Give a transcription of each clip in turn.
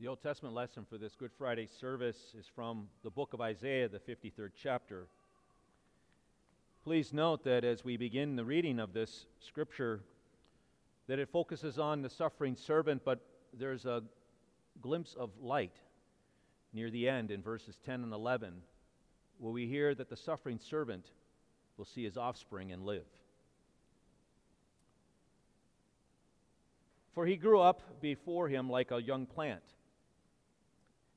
The Old Testament lesson for this Good Friday service is from the book of Isaiah, the 53rd chapter. Please note that as we begin the reading of this scripture, that it focuses on the suffering servant, but there's a glimpse of light near the end in verses 10 and 11, where we hear that the suffering servant will see his offspring and live. For he grew up before him like a young plant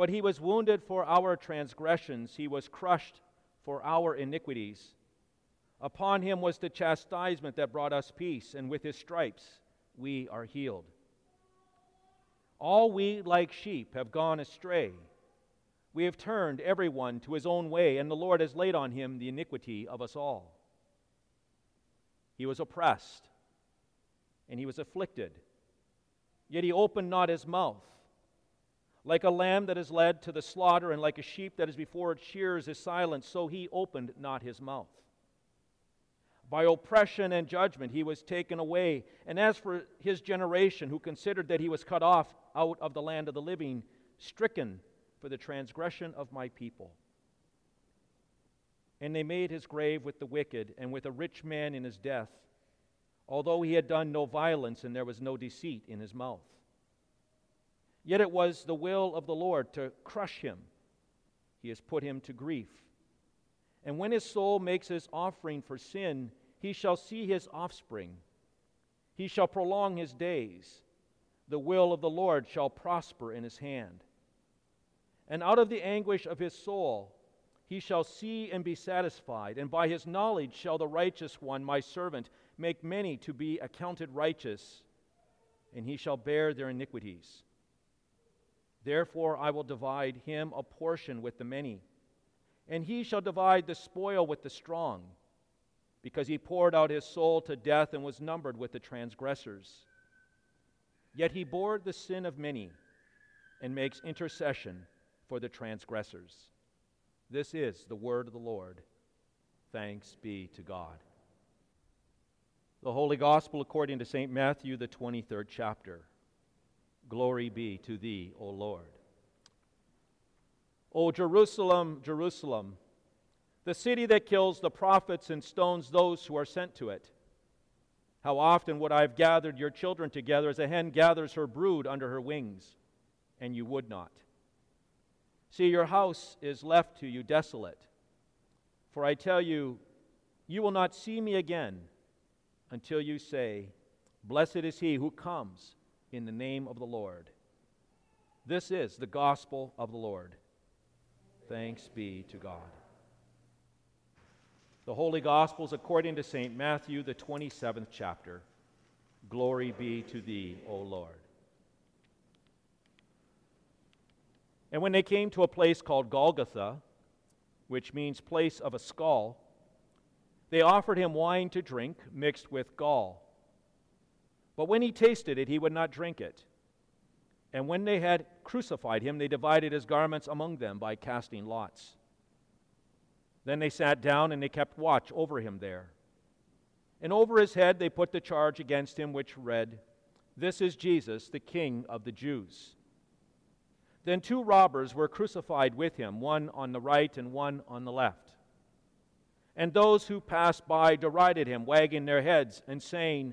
But he was wounded for our transgressions, he was crushed for our iniquities. Upon him was the chastisement that brought us peace, and with his stripes we are healed. All we, like sheep, have gone astray. We have turned everyone to his own way, and the Lord has laid on him the iniquity of us all. He was oppressed, and he was afflicted, yet he opened not his mouth. Like a lamb that is led to the slaughter, and like a sheep that is before its shears is silent, so he opened not his mouth. By oppression and judgment he was taken away. And as for his generation, who considered that he was cut off out of the land of the living, stricken for the transgression of my people. And they made his grave with the wicked, and with a rich man in his death, although he had done no violence, and there was no deceit in his mouth. Yet it was the will of the Lord to crush him. He has put him to grief. And when his soul makes his offering for sin, he shall see his offspring. He shall prolong his days. The will of the Lord shall prosper in his hand. And out of the anguish of his soul, he shall see and be satisfied. And by his knowledge shall the righteous one, my servant, make many to be accounted righteous, and he shall bear their iniquities. Therefore, I will divide him a portion with the many, and he shall divide the spoil with the strong, because he poured out his soul to death and was numbered with the transgressors. Yet he bore the sin of many and makes intercession for the transgressors. This is the word of the Lord. Thanks be to God. The Holy Gospel according to St. Matthew, the 23rd chapter. Glory be to thee, O Lord. O Jerusalem, Jerusalem, the city that kills the prophets and stones those who are sent to it. How often would I have gathered your children together as a hen gathers her brood under her wings, and you would not. See, your house is left to you desolate. For I tell you, you will not see me again until you say, Blessed is he who comes in the name of the Lord. This is the gospel of the Lord. Thanks be to God. The Holy Gospels according to St. Matthew, the 27th chapter. Glory be to thee, O Lord. And when they came to a place called Golgotha, which means place of a skull, they offered him wine to drink mixed with gall. But when he tasted it, he would not drink it. And when they had crucified him, they divided his garments among them by casting lots. Then they sat down and they kept watch over him there. And over his head they put the charge against him, which read, This is Jesus, the King of the Jews. Then two robbers were crucified with him, one on the right and one on the left. And those who passed by derided him, wagging their heads and saying,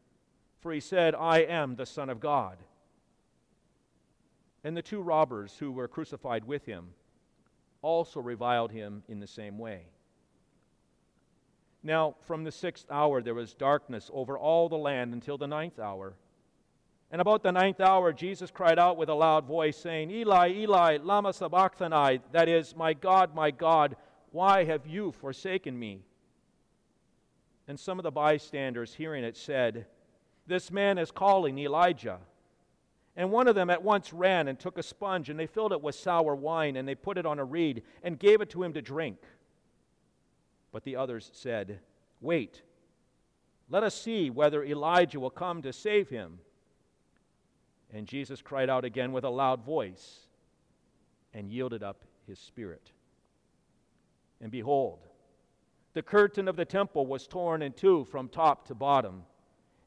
for he said, I am the Son of God. And the two robbers who were crucified with him also reviled him in the same way. Now, from the sixth hour there was darkness over all the land until the ninth hour. And about the ninth hour, Jesus cried out with a loud voice, saying, Eli, Eli, Lama Sabachthani, that is, My God, my God, why have you forsaken me? And some of the bystanders, hearing it, said, This man is calling Elijah. And one of them at once ran and took a sponge, and they filled it with sour wine, and they put it on a reed, and gave it to him to drink. But the others said, Wait, let us see whether Elijah will come to save him. And Jesus cried out again with a loud voice, and yielded up his spirit. And behold, the curtain of the temple was torn in two from top to bottom,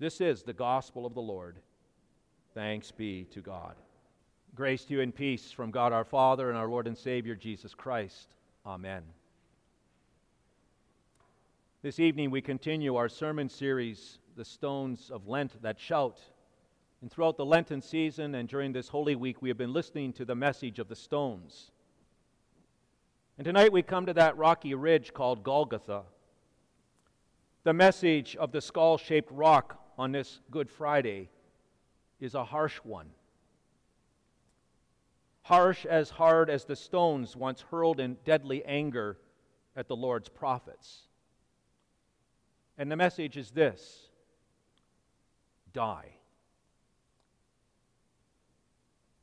This is the gospel of the Lord. Thanks be to God. Grace to you and peace from God our Father and our Lord and Savior Jesus Christ. Amen. This evening we continue our sermon series, The Stones of Lent That Shout. And throughout the Lenten season and during this Holy Week, we have been listening to the message of the stones. And tonight we come to that rocky ridge called Golgotha. The message of the skull shaped rock on this Good Friday is a harsh one harsh as hard as the stones once hurled in deadly anger at the Lord's prophets. And the message is this die.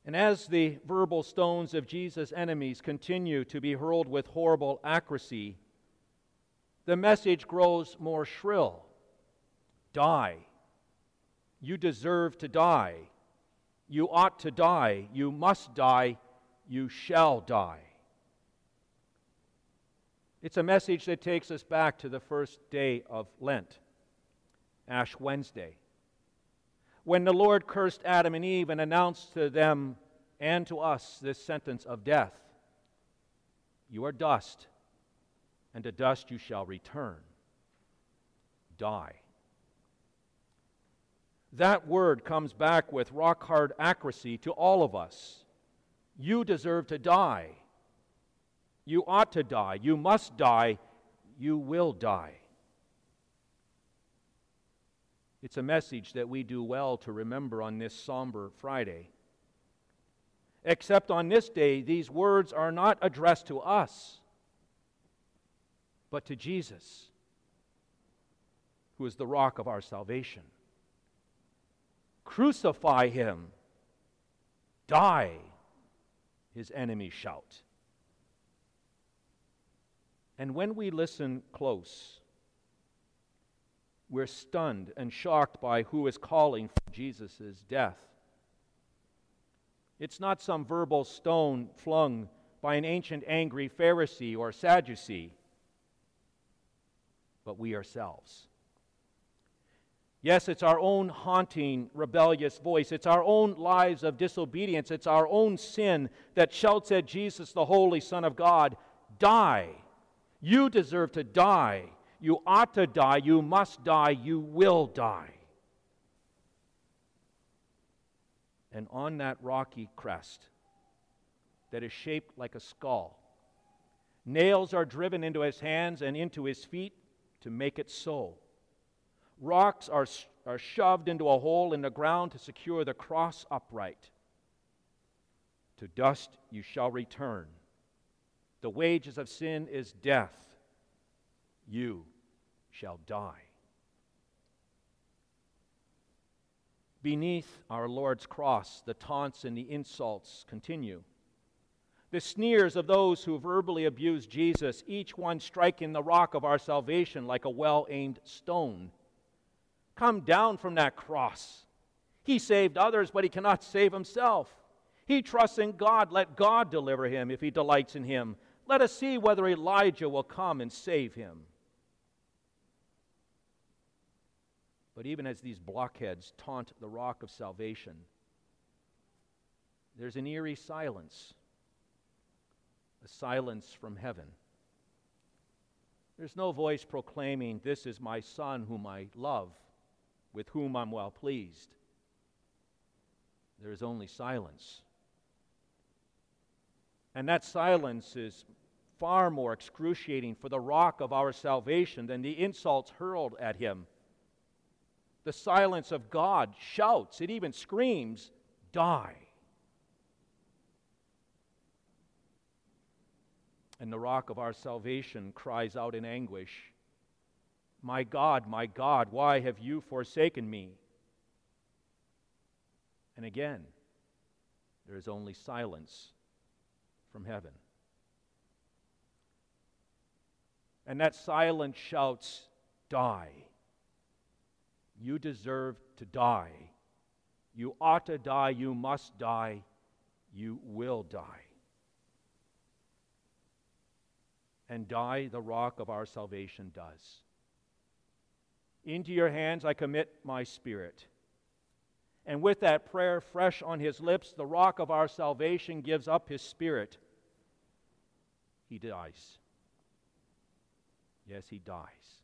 And as the verbal stones of Jesus' enemies continue to be hurled with horrible accuracy, the message grows more shrill Die. You deserve to die. You ought to die. You must die. You shall die. It's a message that takes us back to the first day of Lent, Ash Wednesday, when the Lord cursed Adam and Eve and announced to them and to us this sentence of death You are dust, and to dust you shall return. Die that word comes back with rock hard accuracy to all of us. You deserve to die. You ought to die. You must die. You will die. It's a message that we do well to remember on this somber Friday. Except on this day, these words are not addressed to us, but to Jesus, who is the rock of our salvation. Crucify him. Die, his enemies shout. And when we listen close, we're stunned and shocked by who is calling for Jesus' death. It's not some verbal stone flung by an ancient angry Pharisee or Sadducee, but we ourselves. Yes, it's our own haunting, rebellious voice. It's our own lives of disobedience. It's our own sin that shouts at Jesus, the Holy Son of God, Die. You deserve to die. You ought to die. You must die. You will die. And on that rocky crest that is shaped like a skull, nails are driven into his hands and into his feet to make it so. Rocks are, are shoved into a hole in the ground to secure the cross upright. To dust you shall return. The wages of sin is death. You shall die. Beneath our Lord's cross, the taunts and the insults continue. The sneers of those who verbally abuse Jesus, each one striking the rock of our salvation like a well aimed stone come down from that cross. He saved others, but he cannot save himself. He trusts in God. Let God deliver him if he delights in him. Let us see whether Elijah will come and save him. But even as these blockheads taunt the rock of salvation, there's an eerie silence, a silence from heaven. There's no voice proclaiming, This is my Son whom I love, with whom I'm well pleased. There is only silence. And that silence is far more excruciating for the rock of our salvation than the insults hurled at him. The silence of God shouts, it even screams, Die. And the rock of our salvation cries out in anguish, My God, my God, why have you forsaken me? And again, there is only silence from heaven. And that silence shouts, Die. You deserve to die. You ought to die. You must die. You will die. And die the rock of our salvation does. Into your hands I commit my spirit. And with that prayer fresh on his lips, the rock of our salvation gives up his spirit. He dies. Yes, he dies.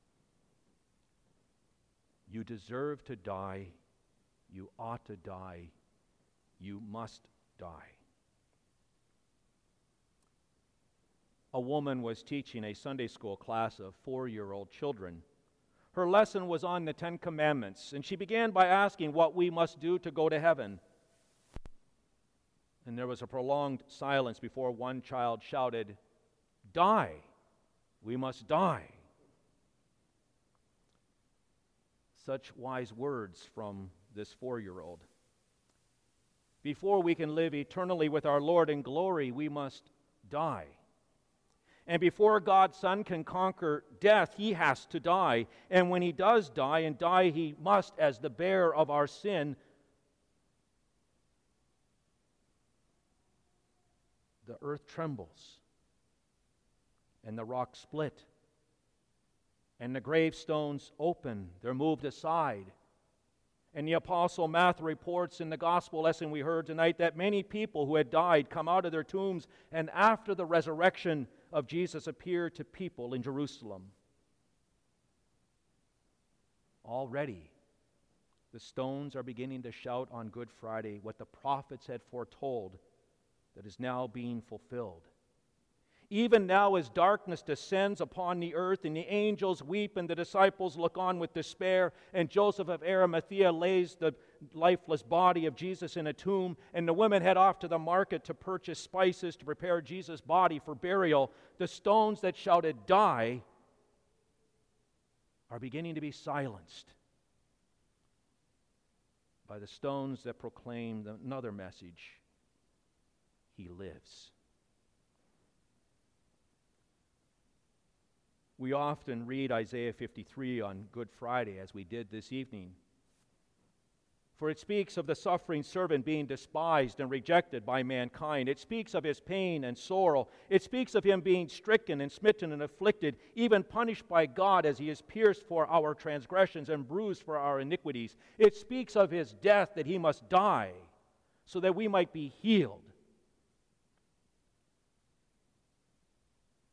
You deserve to die. You ought to die. You must die. A woman was teaching a Sunday school class of four year old children. Her lesson was on the Ten Commandments, and she began by asking what we must do to go to heaven. And there was a prolonged silence before one child shouted, Die! We must die. Such wise words from this four year old. Before we can live eternally with our Lord in glory, we must die. And before God's Son can conquer death, he has to die. And when he does die, and die he must as the bearer of our sin, the earth trembles and the rocks split and the gravestones open, they're moved aside. And the Apostle Matthew reports in the gospel lesson we heard tonight that many people who had died come out of their tombs, and after the resurrection of Jesus appeared to people in Jerusalem. Already, the stones are beginning to shout on Good Friday what the prophets had foretold that is now being fulfilled. Even now, as darkness descends upon the earth, and the angels weep, and the disciples look on with despair, and Joseph of Arimathea lays the lifeless body of Jesus in a tomb, and the women head off to the market to purchase spices to prepare Jesus' body for burial, the stones that shouted, Die, are beginning to be silenced by the stones that proclaim another message He lives. We often read Isaiah 53 on Good Friday, as we did this evening. For it speaks of the suffering servant being despised and rejected by mankind. It speaks of his pain and sorrow. It speaks of him being stricken and smitten and afflicted, even punished by God as he is pierced for our transgressions and bruised for our iniquities. It speaks of his death that he must die so that we might be healed.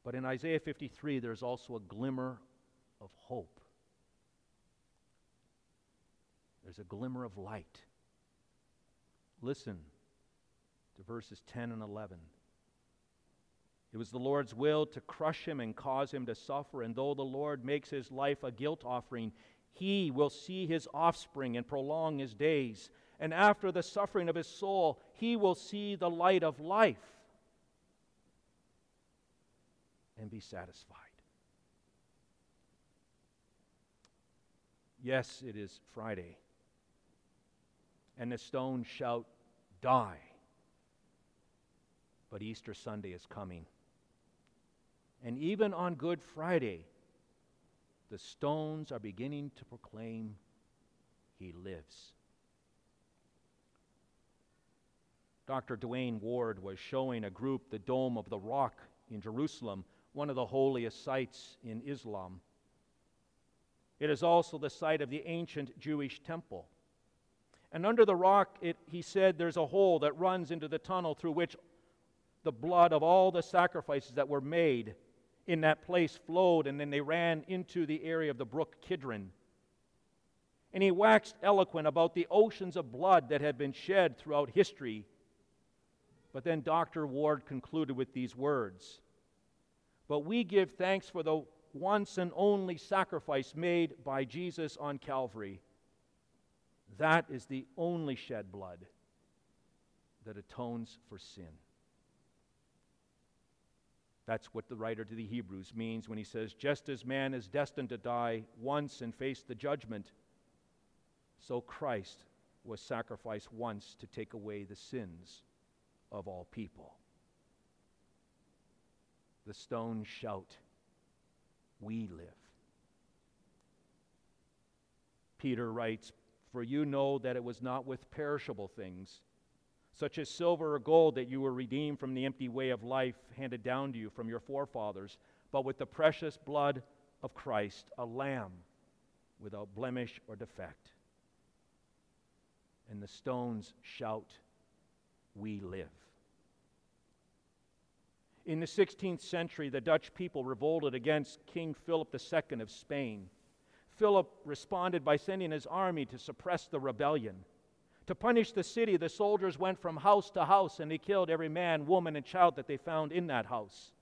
But in Isaiah 53, there's also a glimmer of hope. There's a glimmer of light. Listen to verses 10 and 11. It was the Lord's will to crush him and cause him to suffer, and though the Lord makes his life a guilt offering, he will see his offspring and prolong his days. And after the suffering of his soul, he will see the light of life and be satisfied. Yes, it is Friday. And the stones shout, Die. But Easter Sunday is coming. And even on Good Friday, the stones are beginning to proclaim, He lives. Dr. Duane Ward was showing a group the Dome of the Rock in Jerusalem, one of the holiest sites in Islam. It is also the site of the ancient Jewish temple. And under the rock, it, he said, there's a hole that runs into the tunnel through which the blood of all the sacrifices that were made in that place flowed, and then they ran into the area of the brook Kidron. And he waxed eloquent about the oceans of blood that had been shed throughout history. But then Dr. Ward concluded with these words But we give thanks for the once and only sacrifice made by Jesus on Calvary. That is the only shed blood that atones for sin. That's what the writer to the Hebrews means when he says, Just as man is destined to die once and face the judgment, so Christ was sacrificed once to take away the sins of all people. The stones shout, We live. Peter writes, For you know that it was not with perishable things, such as silver or gold, that you were redeemed from the empty way of life handed down to you from your forefathers, but with the precious blood of Christ, a lamb without blemish or defect. And the stones shout, We live. In the 16th century, the Dutch people revolted against King Philip II of Spain. Philip responded by sending his army to suppress the rebellion. To punish the city, the soldiers went from house to house and they killed every man, woman, and child that they found in that house.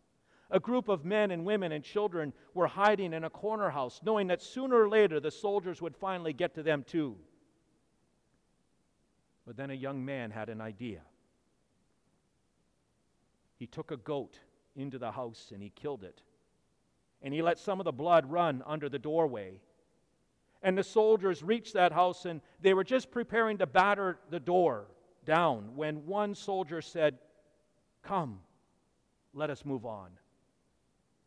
A group of men and women and children were hiding in a corner house, knowing that sooner or later the soldiers would finally get to them too. But then a young man had an idea. He took a goat into the house and he killed it. And he let some of the blood run under the doorway. And the soldiers reached that house and they were just preparing to batter the door down when one soldier said, Come, let us move on.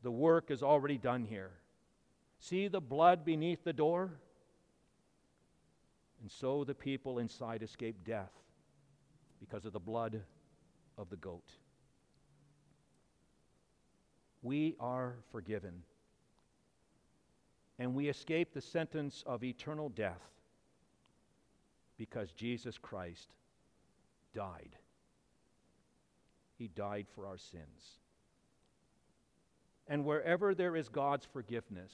The work is already done here. See the blood beneath the door? And so the people inside escaped death because of the blood of the goat. We are forgiven. And we escape the sentence of eternal death because Jesus Christ died. He died for our sins. And wherever there is God's forgiveness,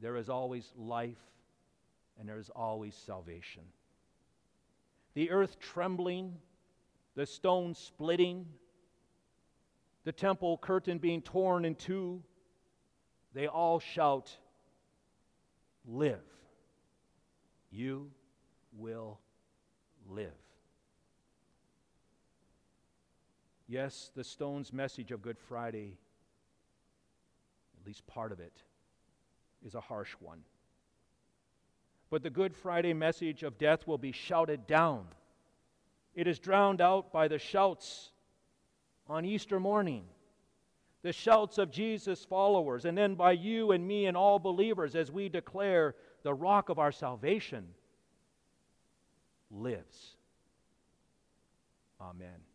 there is always life and there is always salvation. The earth trembling, the stone splitting, the temple curtain being torn in two, they all shout, Live. You will live. Yes, the stone's message of Good Friday, at least part of it, is a harsh one. But the Good Friday message of death will be shouted down. It is drowned out by the shouts on Easter morning, the shouts of Jesus' followers, and then by you and me and all believers as we declare the rock of our salvation lives. Amen.